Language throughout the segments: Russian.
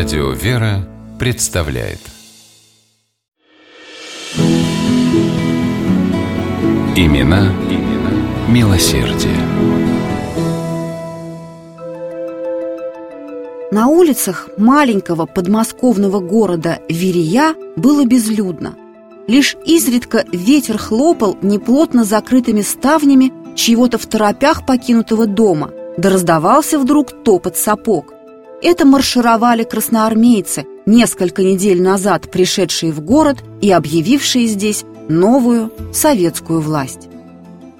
Радио «Вера» представляет Имена, имена милосердие. На улицах маленького подмосковного города Верия было безлюдно. Лишь изредка ветер хлопал неплотно закрытыми ставнями чьего-то в торопях покинутого дома, да раздавался вдруг топот сапог. Это маршировали красноармейцы, несколько недель назад пришедшие в город и объявившие здесь новую советскую власть.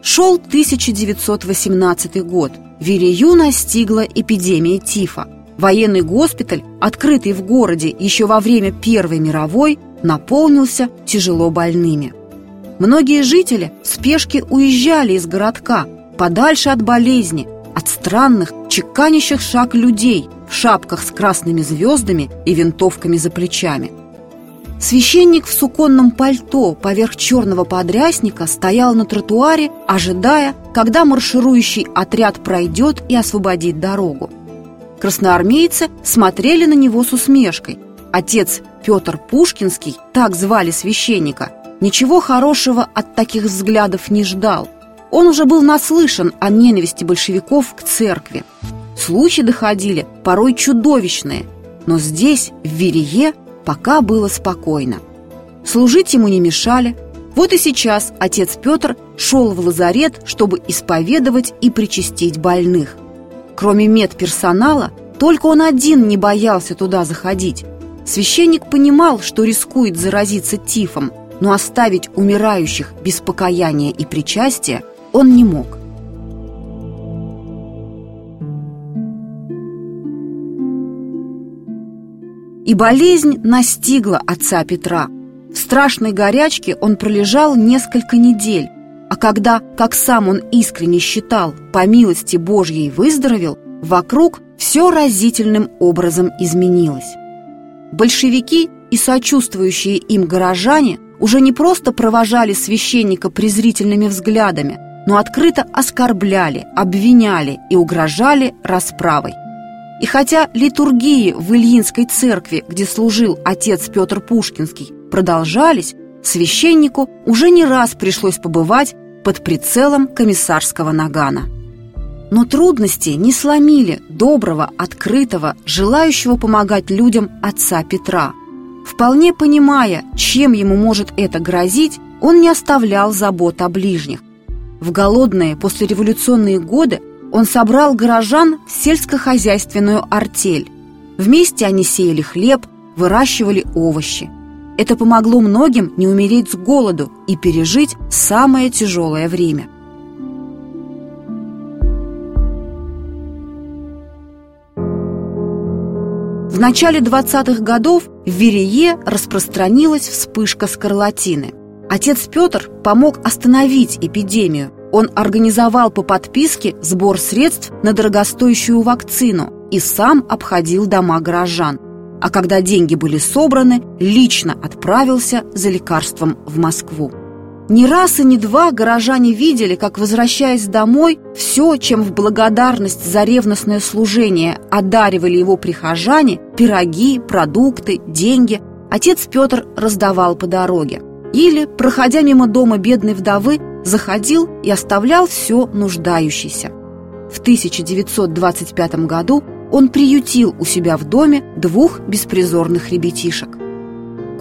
Шел 1918 год. Верею настигла эпидемия тифа. Военный госпиталь, открытый в городе еще во время Первой мировой, наполнился тяжело больными. Многие жители в спешке уезжали из городка, подальше от болезни, от странных, чеканящих шаг людей в шапках с красными звездами и винтовками за плечами. Священник в суконном пальто поверх черного подрясника стоял на тротуаре, ожидая, когда марширующий отряд пройдет и освободит дорогу. Красноармейцы смотрели на него с усмешкой. Отец Петр Пушкинский, так звали священника, ничего хорошего от таких взглядов не ждал. Он уже был наслышан о ненависти большевиков к церкви. Слухи доходили, порой чудовищные, но здесь, в Верие, пока было спокойно. Служить ему не мешали. Вот и сейчас отец Петр шел в лазарет, чтобы исповедовать и причастить больных. Кроме медперсонала, только он один не боялся туда заходить. Священник понимал, что рискует заразиться тифом, но оставить умирающих без покаяния и причастия он не мог. И болезнь настигла отца Петра. В страшной горячке он пролежал несколько недель, а когда, как сам он искренне считал, по милости Божьей выздоровел, вокруг все разительным образом изменилось. Большевики и сочувствующие им горожане уже не просто провожали священника презрительными взглядами, но открыто оскорбляли, обвиняли и угрожали расправой. И хотя литургии в Ильинской церкви, где служил отец Петр Пушкинский, продолжались, священнику уже не раз пришлось побывать под прицелом комиссарского нагана. Но трудности не сломили доброго, открытого, желающего помогать людям отца Петра. Вполне понимая, чем ему может это грозить, он не оставлял забот о ближних. В голодные послереволюционные годы он собрал горожан в сельскохозяйственную артель. Вместе они сеяли хлеб, выращивали овощи. Это помогло многим не умереть с голоду и пережить самое тяжелое время. В начале 20-х годов в Верее распространилась вспышка скарлатины. Отец Петр помог остановить эпидемию, он организовал по подписке сбор средств на дорогостоящую вакцину и сам обходил дома горожан. А когда деньги были собраны, лично отправился за лекарством в Москву. Ни раз и ни два горожане видели, как, возвращаясь домой, все, чем в благодарность за ревностное служение одаривали его прихожане, пироги, продукты, деньги, отец Петр раздавал по дороге. Или, проходя мимо дома бедной вдовы, заходил и оставлял все нуждающийся. В 1925 году он приютил у себя в доме двух беспризорных ребятишек.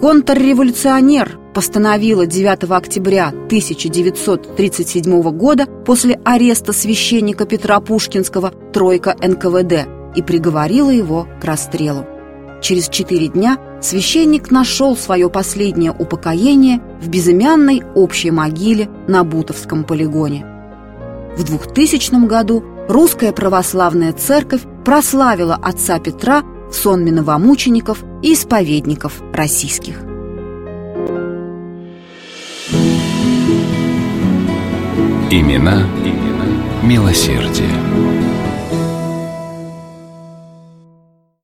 Контрреволюционер постановила 9 октября 1937 года после ареста священника Петра Пушкинского тройка НКВД и приговорила его к расстрелу. Через четыре дня священник нашел свое последнее упокоение в безымянной общей могиле на Бутовском полигоне. В 2000 году русская православная церковь прославила отца Петра в сонме новомучеников и исповедников российских. Имена, имена милосердие.